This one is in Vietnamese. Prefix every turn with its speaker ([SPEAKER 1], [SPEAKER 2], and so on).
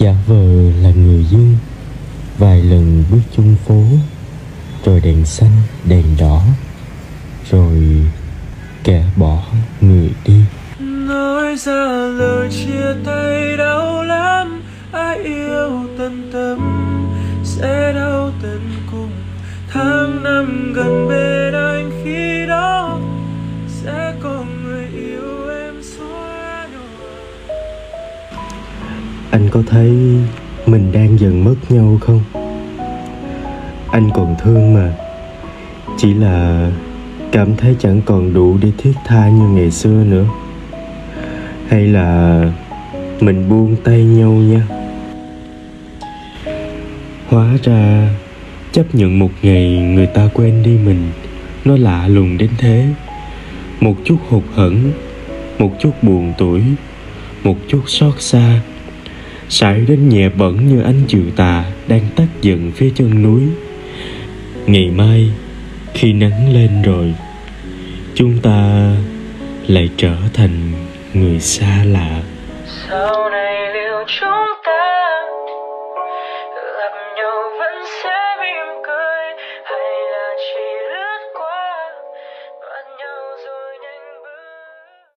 [SPEAKER 1] Dạ giả vờ là người dương. Vài lần bước chung phố, rồi đèn xanh, đèn đỏ, rồi kẻ bỏ người đi.
[SPEAKER 2] Nói ra lời chia tay đau lắm, ai yêu tận tâm, sẽ đau tận cùng. Tháng năm gần bên
[SPEAKER 1] anh có thấy mình đang dần mất nhau không? Anh còn thương mà. Chỉ là cảm thấy chẳng còn đủ để thiết tha như ngày xưa nữa. Hay là mình buông tay nhau nha? Hóa ra chấp nhận một ngày người ta quên đi mình, nó lạ lùng đến thế. Một chút hụt hẫng, một chút buồn tuổi một chút xót xa sải đến nhẹ bẩn như ánh chiều tà đang tắt dần phía chân núi. Ngày mai, khi nắng lên rồi, chúng ta lại trở thành người xa lạ.
[SPEAKER 2] Sau này liệu chúng ta gặp nhau vẫn sẽ